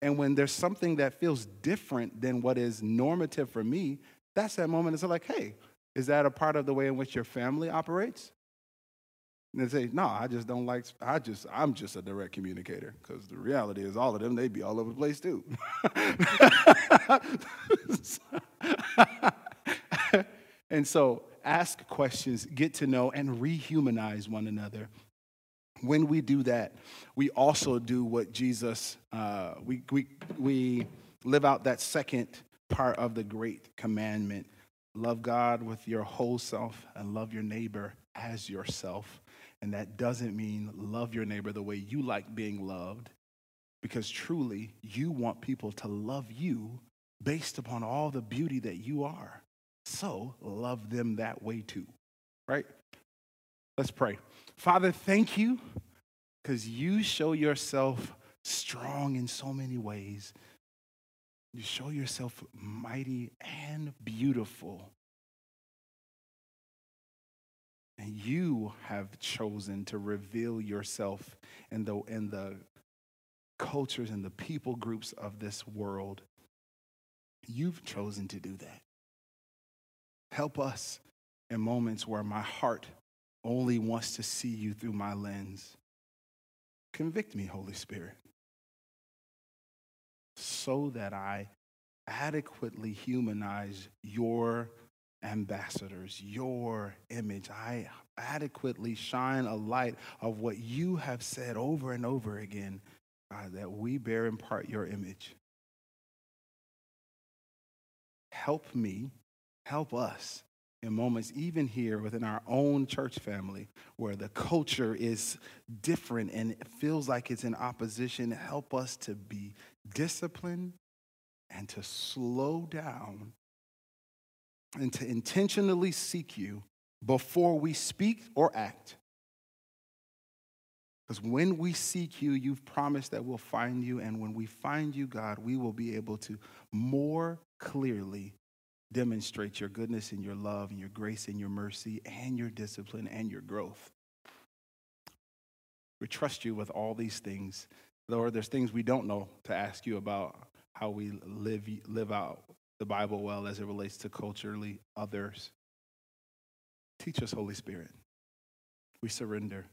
And when there's something that feels different than what is normative for me, that's that moment it's like, hey, is that a part of the way in which your family operates? And they say, no, I just don't like, I just, I'm just a direct communicator. Because the reality is all of them, they'd be all over the place too. and so ask questions, get to know, and rehumanize one another. When we do that, we also do what Jesus, uh, we, we, we live out that second part of the great commandment love God with your whole self and love your neighbor as yourself. And that doesn't mean love your neighbor the way you like being loved, because truly you want people to love you based upon all the beauty that you are. So love them that way too, right? Let's pray. Father, thank you because you show yourself strong in so many ways. You show yourself mighty and beautiful. And you have chosen to reveal yourself in the, in the cultures and the people groups of this world. You've chosen to do that. Help us in moments where my heart only wants to see you through my lens. Convict me, Holy Spirit, so that I adequately humanize your ambassadors, your image. I adequately shine a light of what you have said over and over again, God, that we bear in part your image. Help me help us in moments, even here within our own church family, where the culture is different and it feels like it's in opposition, help us to be disciplined and to slow down and to intentionally seek you before we speak or act. Because when we seek you, you've promised that we'll find you. And when we find you, God, we will be able to more clearly demonstrate your goodness and your love and your grace and your mercy and your discipline and your growth. We trust you with all these things. Lord, there's things we don't know to ask you about how we live, live out the Bible well as it relates to culturally others. Teach us, Holy Spirit. We surrender.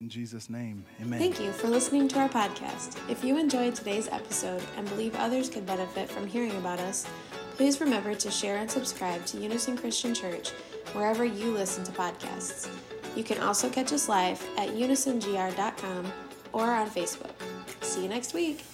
In Jesus' name, amen. Thank you for listening to our podcast. If you enjoyed today's episode and believe others could benefit from hearing about us, Please remember to share and subscribe to Unison Christian Church wherever you listen to podcasts. You can also catch us live at unisongr.com or on Facebook. See you next week.